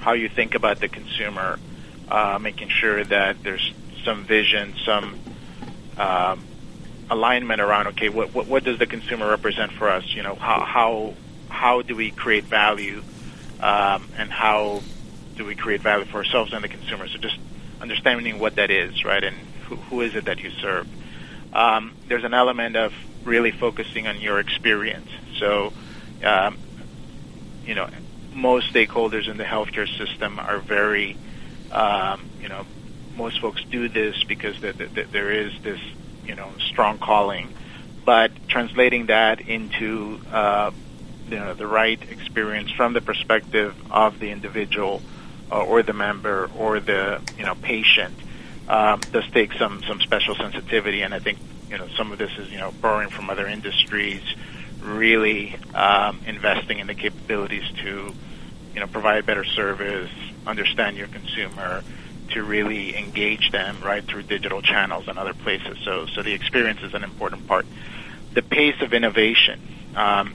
how you think about the consumer, uh, making sure that there's some vision, some um, alignment around okay, what, what what does the consumer represent for us? You know, how how how do we create value, um, and how do we create value for ourselves and the consumer? So just understanding what that is, right, and who, who is it that you serve. Um, there's an element of really focusing on your experience. So, um, you know, most stakeholders in the healthcare system are very, um, you know, most folks do this because the, the, the, there is this, you know, strong calling. But translating that into, uh, you know, the right experience from the perspective of the individual uh, or the member or the, you know, patient um, does take some some special sensitivity. And I think, you know, some of this is, you know, borrowing from other industries, really um, investing in the capabilities to, you know, provide better service, understand your consumer, to really engage them right through digital channels and other places. So, so the experience is an important part. The pace of innovation um,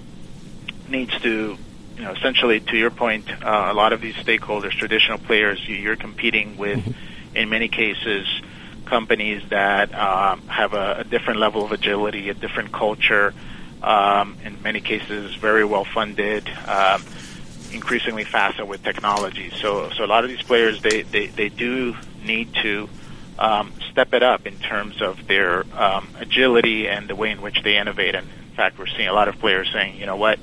needs to, you know, essentially to your point, uh, a lot of these stakeholders, traditional players, you're competing with, in many cases, companies that um, have a, a different level of agility, a different culture, um, in many cases, very well funded. Increasingly faster with technology. So, so a lot of these players, they, they, they do need to um, step it up in terms of their um, agility and the way in which they innovate. And in fact, we're seeing a lot of players saying, you know what,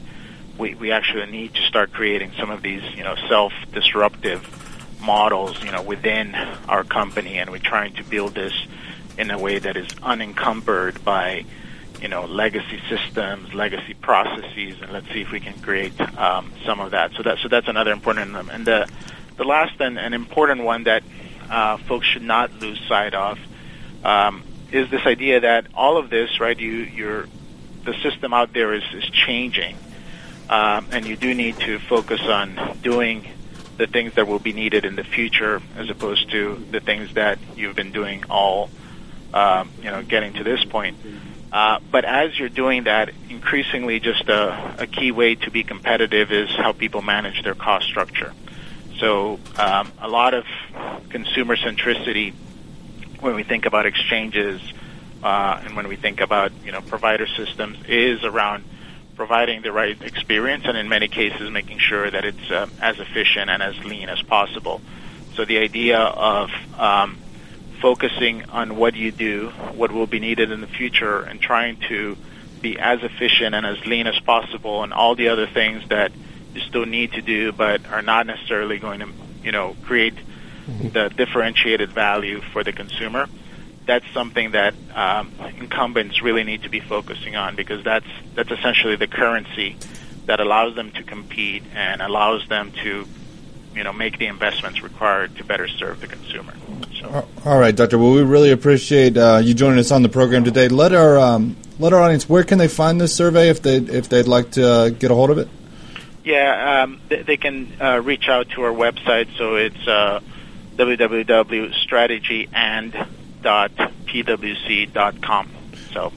we, we actually need to start creating some of these, you know, self-disruptive models, you know, within our company, and we're trying to build this in a way that is unencumbered by you know, legacy systems, legacy processes, and let's see if we can create um, some of that. So that so that's another important one. And the the last and an important one that uh, folks should not lose sight of um, is this idea that all of this, right? You you're the system out there is is changing, um, and you do need to focus on doing the things that will be needed in the future, as opposed to the things that you've been doing all, um, you know, getting to this point. Uh, but as you're doing that, increasingly just a, a, key way to be competitive is how people manage their cost structure. So um, a lot of consumer centricity when we think about exchanges uh, and when we think about you know provider systems is around providing the right experience and in many cases making sure that it's uh, as efficient and as lean as possible. So the idea of um, focusing on what you do, what will be needed in the future, and trying to be as efficient and as lean as possible, and all the other things that you still need to do, but are not necessarily going to, you know, create the differentiated value for the consumer. That's something that um, incumbents really need to be focusing on because that's that's essentially the currency that allows them to compete and allows them to you know make the investments required to better serve the consumer. So. All right, Doctor. Well, we really appreciate uh, you joining us on the program today. Let our um, let our audience where can they find this survey if they if they'd like to uh, get a hold of it. Yeah, um, they, they, can uh, reach out to our website. So it's uh, www.strategyand.pwc.com. So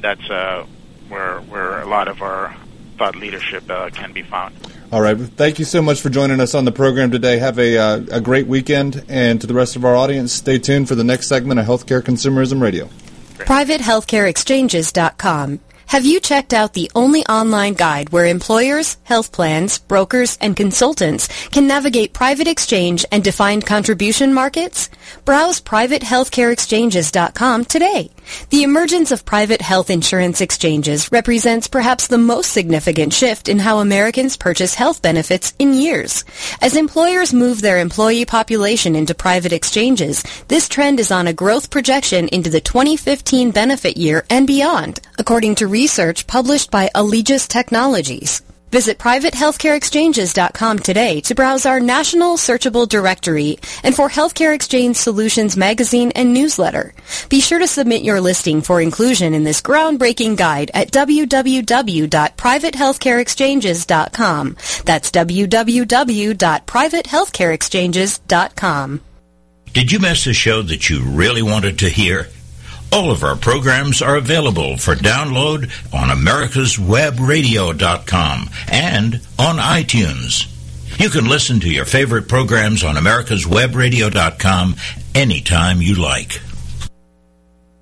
that's uh, where where a lot of our thought leadership uh, can be found. All right. Thank you so much for joining us on the program today. Have a, uh, a great weekend. And to the rest of our audience, stay tuned for the next segment of Healthcare Consumerism Radio. PrivateHealthcareExchanges.com. Have you checked out the only online guide where employers, health plans, brokers, and consultants can navigate private exchange and defined contribution markets? Browse PrivateHealthcareExchanges.com today. The emergence of private health insurance exchanges represents perhaps the most significant shift in how Americans purchase health benefits in years. As employers move their employee population into private exchanges, this trend is on a growth projection into the 2015 benefit year and beyond, according to research published by Alegeus Technologies. Visit privatehealthcareexchanges.com today to browse our national searchable directory and for Healthcare Exchange Solutions magazine and newsletter. Be sure to submit your listing for inclusion in this groundbreaking guide at www.privatehealthcareexchanges.com. That's www.privatehealthcareexchanges.com. Did you miss a show that you really wanted to hear? All of our programs are available for download on americaswebradio.com and on iTunes. You can listen to your favorite programs on americaswebradio.com anytime you like.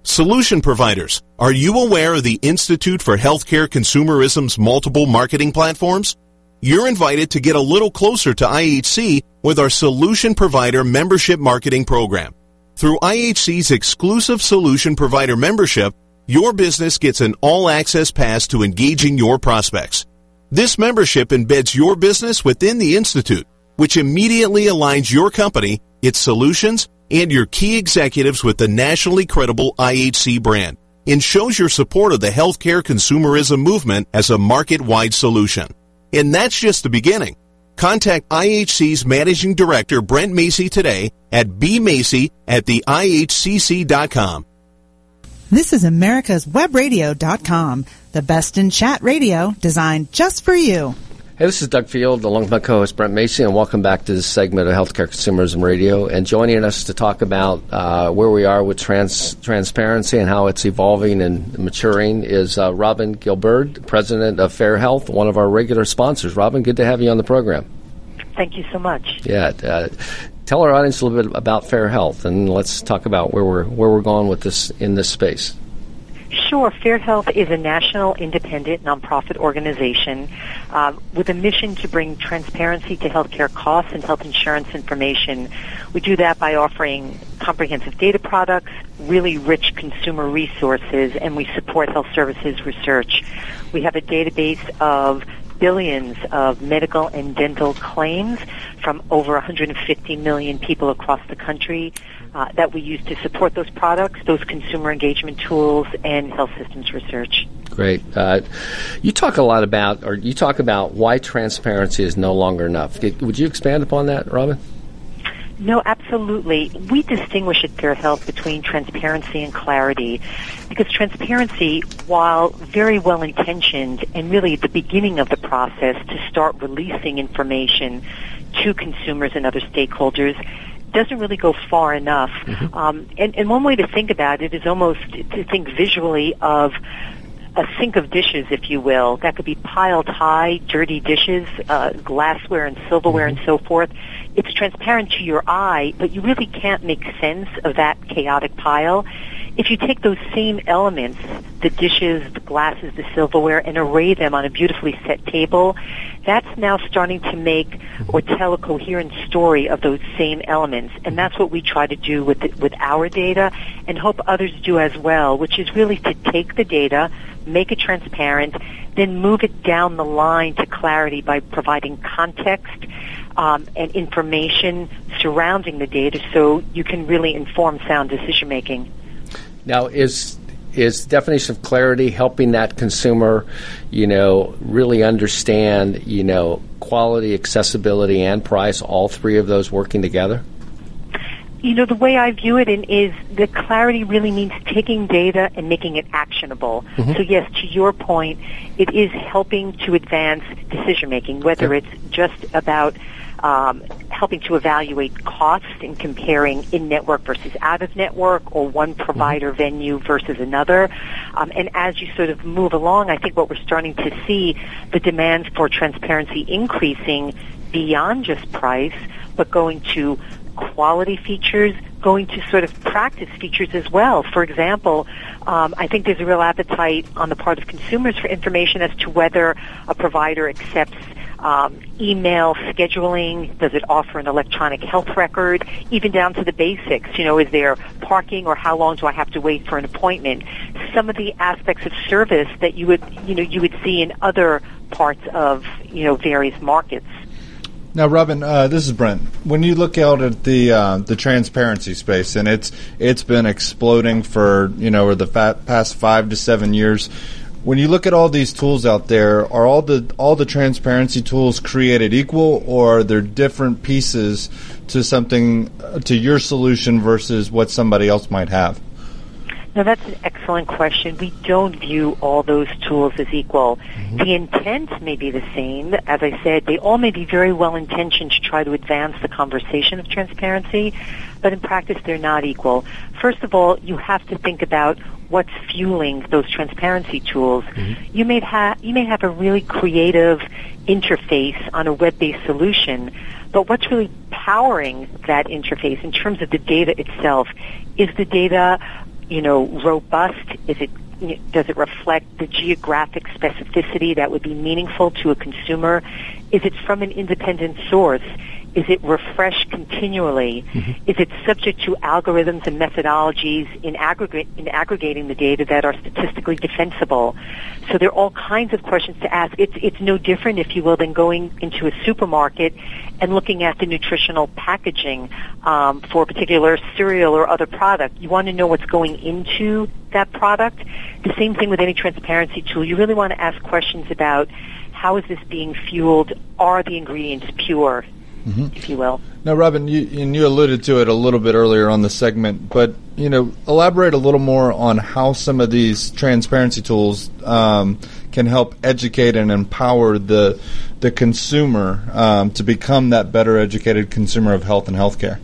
Solution providers, are you aware of the Institute for Healthcare Consumerism's multiple marketing platforms? You're invited to get a little closer to IHC with our Solution Provider Membership Marketing Program. Through IHC's exclusive solution provider membership, your business gets an all-access pass to engaging your prospects. This membership embeds your business within the Institute, which immediately aligns your company, its solutions, and your key executives with the nationally credible IHC brand and shows your support of the healthcare consumerism movement as a market-wide solution. And that's just the beginning. Contact IHC's Managing Director Brent Macy today at bmacy at the IHCC.com. This is America's Webradio.com, the best in chat radio designed just for you. Hey, this is Doug Field, along with my co-host Brent Macy, and welcome back to this segment of Healthcare Consumerism Radio. And joining us to talk about uh, where we are with trans- transparency and how it's evolving and maturing is uh, Robin Gelburd, President of Fair Health, one of our regular sponsors. Robin, good to have you on the program. Thank you so much. Yeah, uh, tell our audience a little bit about Fair Health, and let's talk about where we're where we're going with this in this space. Sure. Fair Health is a national independent nonprofit organization uh, with a mission to bring transparency to healthcare costs and health insurance information. We do that by offering comprehensive data products, really rich consumer resources, and we support health services research. We have a database of billions of medical and dental claims from over 150 million people across the country uh, that we use to support those products, those consumer engagement tools, and health systems research. Great. Uh, you talk a lot about, or you talk about why transparency is no longer enough. Would you expand upon that, Robin? No, absolutely. We distinguish at Fair Health between transparency and clarity because transparency, while very well intentioned and really at the beginning of the process to start releasing information to consumers and other stakeholders, doesn't really go far enough. Mm-hmm. Um, and, and one way to think about it is almost to think visually of a sink of dishes, if you will, that could be piled high, dirty dishes, uh, glassware and silverware mm-hmm. and so forth. It's transparent to your eye, but you really can't make sense of that chaotic pile. If you take those same elements, the dishes, the glasses, the silverware, and array them on a beautifully set table, that's now starting to make or tell a coherent story of those same elements. And that's what we try to do with, the, with our data and hope others do as well, which is really to take the data, make it transparent, then move it down the line to clarity by providing context um, and information surrounding the data so you can really inform sound decision making. Now, is is definition of clarity helping that consumer, you know, really understand, you know, quality, accessibility, and price, all three of those working together? You know, the way I view it is the clarity really means taking data and making it actionable. Mm-hmm. So yes, to your point, it is helping to advance decision making, whether it's just about um, helping to evaluate costs and comparing in-network versus out-of-network or one provider venue versus another. Um, and as you sort of move along, I think what we're starting to see the demands for transparency increasing beyond just price, but going to quality features, going to sort of practice features as well. For example, um, I think there's a real appetite on the part of consumers for information as to whether a provider accepts um, email scheduling? Does it offer an electronic health record? Even down to the basics, you know, is there parking or how long do I have to wait for an appointment? Some of the aspects of service that you would, you know, you would see in other parts of, you know, various markets. Now, Robin, uh, this is Brent. When you look out at the uh, the transparency space, and it's it's been exploding for you know over the fa- past five to seven years. When you look at all these tools out there, are all the all the transparency tools created equal, or are there different pieces to something uh, to your solution versus what somebody else might have? Now that's an excellent question. We don't view all those tools as equal. Mm-hmm. The intent may be the same. As I said, they all may be very well intentioned to try to advance the conversation of transparency, but in practice they're not equal. First of all, you have to think about what's fueling those transparency tools. Mm-hmm. You may have you may have a really creative interface on a web-based solution, but what's really powering that interface in terms of the data itself is the data you know, robust? Is it does it reflect the geographic specificity that would be meaningful to a consumer? Is it from an independent source? Is it refreshed continually? Mm-hmm. Is it subject to algorithms and methodologies in, aggregate, in aggregating the data that are statistically defensible? So there are all kinds of questions to ask. It's, it's no different, if you will, than going into a supermarket and looking at the nutritional packaging um, for a particular cereal or other product. You want to know what's going into that product. The same thing with any transparency tool. You really want to ask questions about how is this being fueled? Are the ingredients pure? Mm-hmm. if you will. Now, Robin, you, and you alluded to it a little bit earlier on the segment, but you know, elaborate a little more on how some of these transparency tools um, can help educate and empower the the consumer um, to become that better educated consumer of health and healthcare.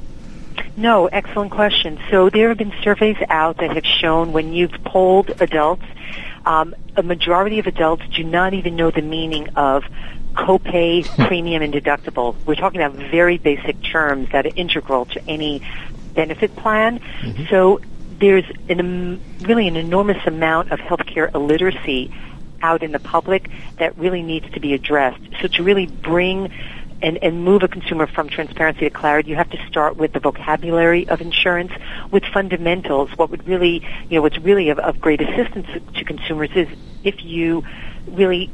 No, excellent question. So there have been surveys out that have shown when you've polled adults, um, a majority of adults do not even know the meaning of copay, premium, and deductible. We're talking about very basic terms that are integral to any benefit plan. Mm-hmm. So there's an, um, really an enormous amount of healthcare illiteracy out in the public that really needs to be addressed. So to really bring and, and move a consumer from transparency to clarity, you have to start with the vocabulary of insurance, with fundamentals. What would really, you know, what's really of, of great assistance to consumers is if you really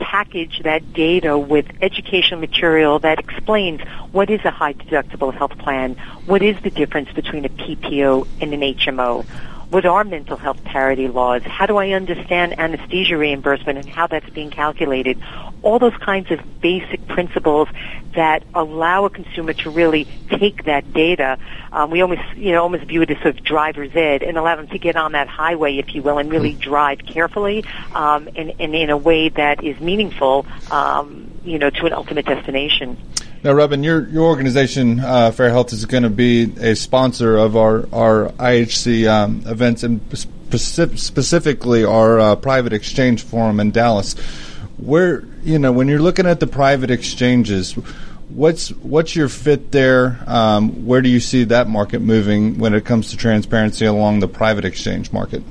package that data with educational material that explains what is a high deductible health plan, what is the difference between a PPO and an HMO, what are mental health parity laws, how do I understand anesthesia reimbursement and how that's being calculated, all those kinds of basic principles that allow a consumer to really take that data. Um, we almost, you know, almost view it as sort of driver's ed and allow them to get on that highway, if you will, and really hmm. drive carefully um, and, and in a way that is meaningful, um, you know, to an ultimate destination. Now, Robin, your your organization, uh, Fair Health, is going to be a sponsor of our our IHC um, events and specific, specifically our uh, private exchange forum in Dallas. Where you know when you're looking at the private exchanges what's what's your fit there? Um, where do you see that market moving when it comes to transparency along the private exchange market?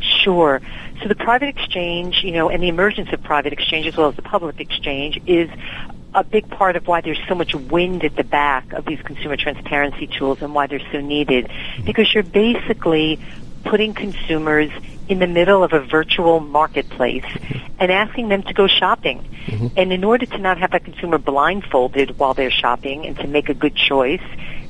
Sure. So the private exchange you know and the emergence of private exchange as well as the public exchange is a big part of why there's so much wind at the back of these consumer transparency tools and why they're so needed mm-hmm. because you're basically putting consumers in the middle of a virtual marketplace and asking them to go shopping. Mm-hmm. And in order to not have that consumer blindfolded while they're shopping and to make a good choice,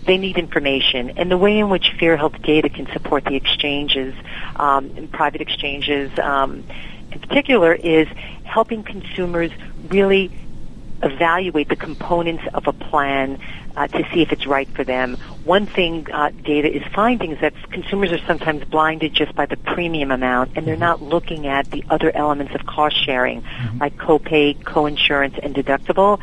they need information. And the way in which Fair Health data can support the exchanges, um, and private exchanges um, in particular, is helping consumers really evaluate the components of a plan uh, to see if it's right for them. One thing uh, data is finding is that consumers are sometimes blinded just by the premium amount, and they're mm-hmm. not looking at the other elements of cost sharing, mm-hmm. like copay, coinsurance, and deductible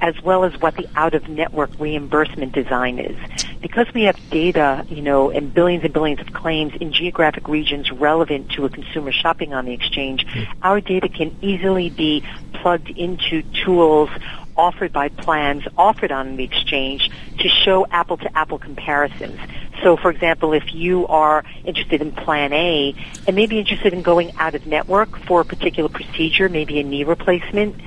as well as what the out-of-network reimbursement design is. Because we have data, you know, and billions and billions of claims in geographic regions relevant to a consumer shopping on the exchange, mm-hmm. our data can easily be plugged into tools offered by plans offered on the exchange to show apple to apple comparisons. So for example, if you are interested in plan A and maybe interested in going out of network for a particular procedure, maybe a knee replacement,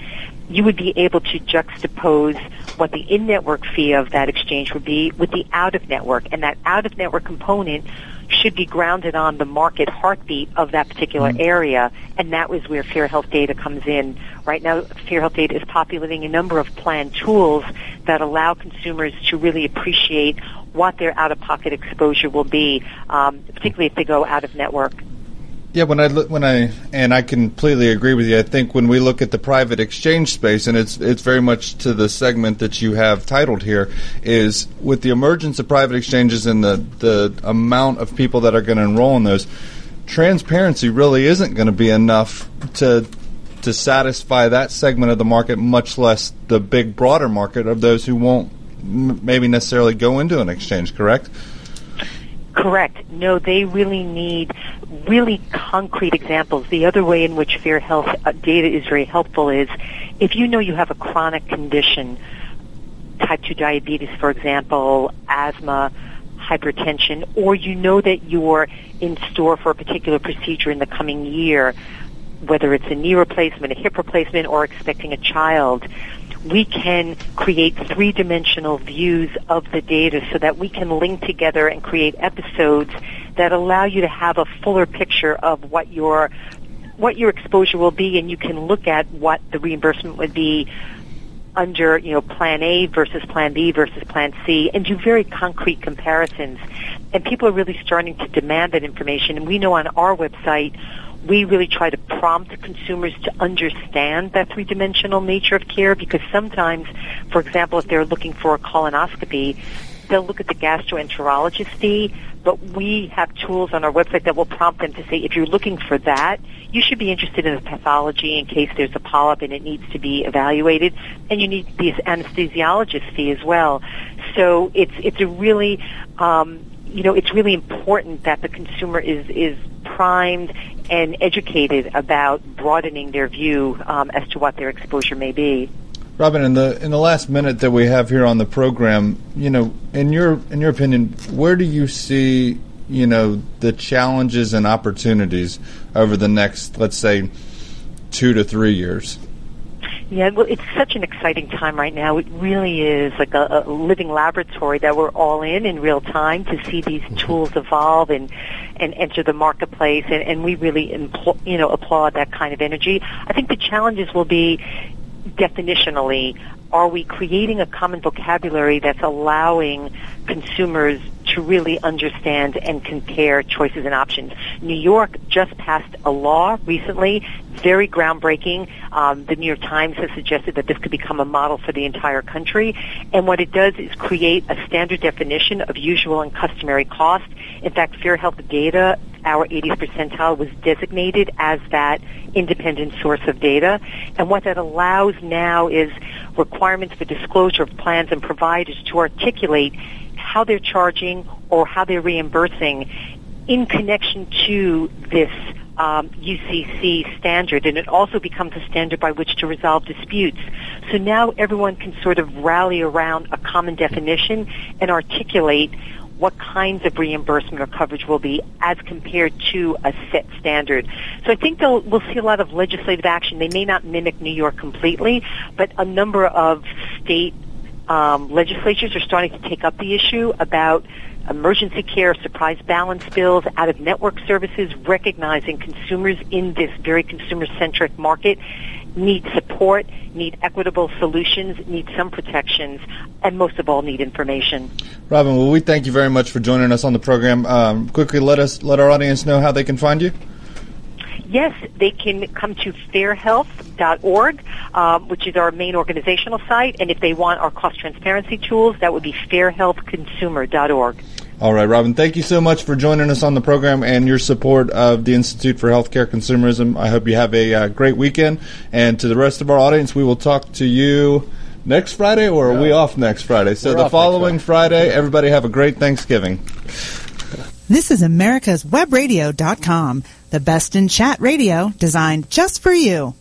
you would be able to juxtapose what the in-network fee of that exchange would be with the out-of-network, and that out-of-network component should be grounded on the market heartbeat of that particular Mm-hmm. area, and that was where Fair Health Data comes in. Right now, Fair Health Data is populating a number of plan tools that allow consumers to really appreciate what their out-of-pocket exposure will be, um, particularly if they go out-of-network. Yeah, when I when I and I completely agree with you. I think when we look at the private exchange space, and it's it's very much to the segment that you have titled here, is with the emergence of private exchanges and the the amount of people that are going to enroll in those, transparency really isn't going to be enough to to satisfy that segment of the market, much less the big broader market of those who won't m- maybe necessarily go into an exchange. Correct? Correct. No, they really need really concrete examples. The other way in which Fair Health uh, data is very helpful is if you know you have a chronic condition, type 2 diabetes, for example, asthma, hypertension, or you know that you're in store for a particular procedure in the coming year, whether it's a knee replacement, a hip replacement, or expecting a child, we can create three-dimensional views of the data so that we can link together and create episodes that allow you to have a fuller picture of what your what your exposure will be and you can look at what the reimbursement would be under, you know, plan A versus plan B versus plan C and do very concrete comparisons. And people are really starting to demand that information. And we know on our website, we really try to prompt consumers to understand that three-dimensional nature of care because sometimes, for example, if they're looking for a colonoscopy, they'll look at the gastroenterologist fee, but we have tools on our website that will prompt them to say, if you're looking for that, you should be interested in the pathology in case there's a polyp and it needs to be evaluated, and you need the anesthesiologist fee as well. So it's it's a really um, you know it's really important that the consumer is is primed and educated about broadening their view um, as to what their exposure may be. Robin, in the in the last minute that we have here on the program, you know, in your in your opinion, where do you see, you know, the challenges and opportunities over the next, let's say, two to three years? Yeah, well, it's such an exciting time right now. It really is like a, a living laboratory that we're all in in real time to see these mm-hmm. tools evolve and and enter the marketplace, and, and we really impl- you know applaud that kind of energy. I think the challenges will be definitionally are we creating a common vocabulary that's allowing consumers to really understand and compare choices and options? New York just passed a law recently, very groundbreaking. Um, the New York Times has suggested that this could become a model for the entire country. And what it does is create a standard definition of usual and customary cost. In fact, Fair Health Data, our 80th percentile, was designated as that independent source of data. And what that allows now is requirements for disclosure of plans and providers to articulate how they're charging or how they're reimbursing in connection to this um, UCC standard, and it also becomes a standard by which to resolve disputes. So now everyone can sort of rally around a common definition and articulate what kinds of reimbursement or coverage will be as compared to a set standard. So I think they'll, we'll see a lot of legislative action. They may not mimic New York completely, but a number of state um, legislatures are starting to take up the issue about emergency care, surprise balance bills, out-of-network services, recognizing consumers in this very consumer-centric market need support, need equitable solutions, need some protections, and most of all, need information. Robin, well, we thank you very much for joining us on the program. Um, quickly, let us let our audience know how they can find you. Yes, they can come to fairhealth.org, um, which is our main organizational site, and if they want our cost transparency tools, that would be fairhealthconsumer.org. All right, Robin, thank you so much for joining us on the program and your support of the Institute for Healthcare Consumerism. I hope you have a uh, great weekend. And to the rest of our audience, we will talk to you next Friday, or are we off next Friday? So We're the off next following Friday, everybody have a great Thanksgiving. This is America's Webradio.com, the best in chat radio designed just for you.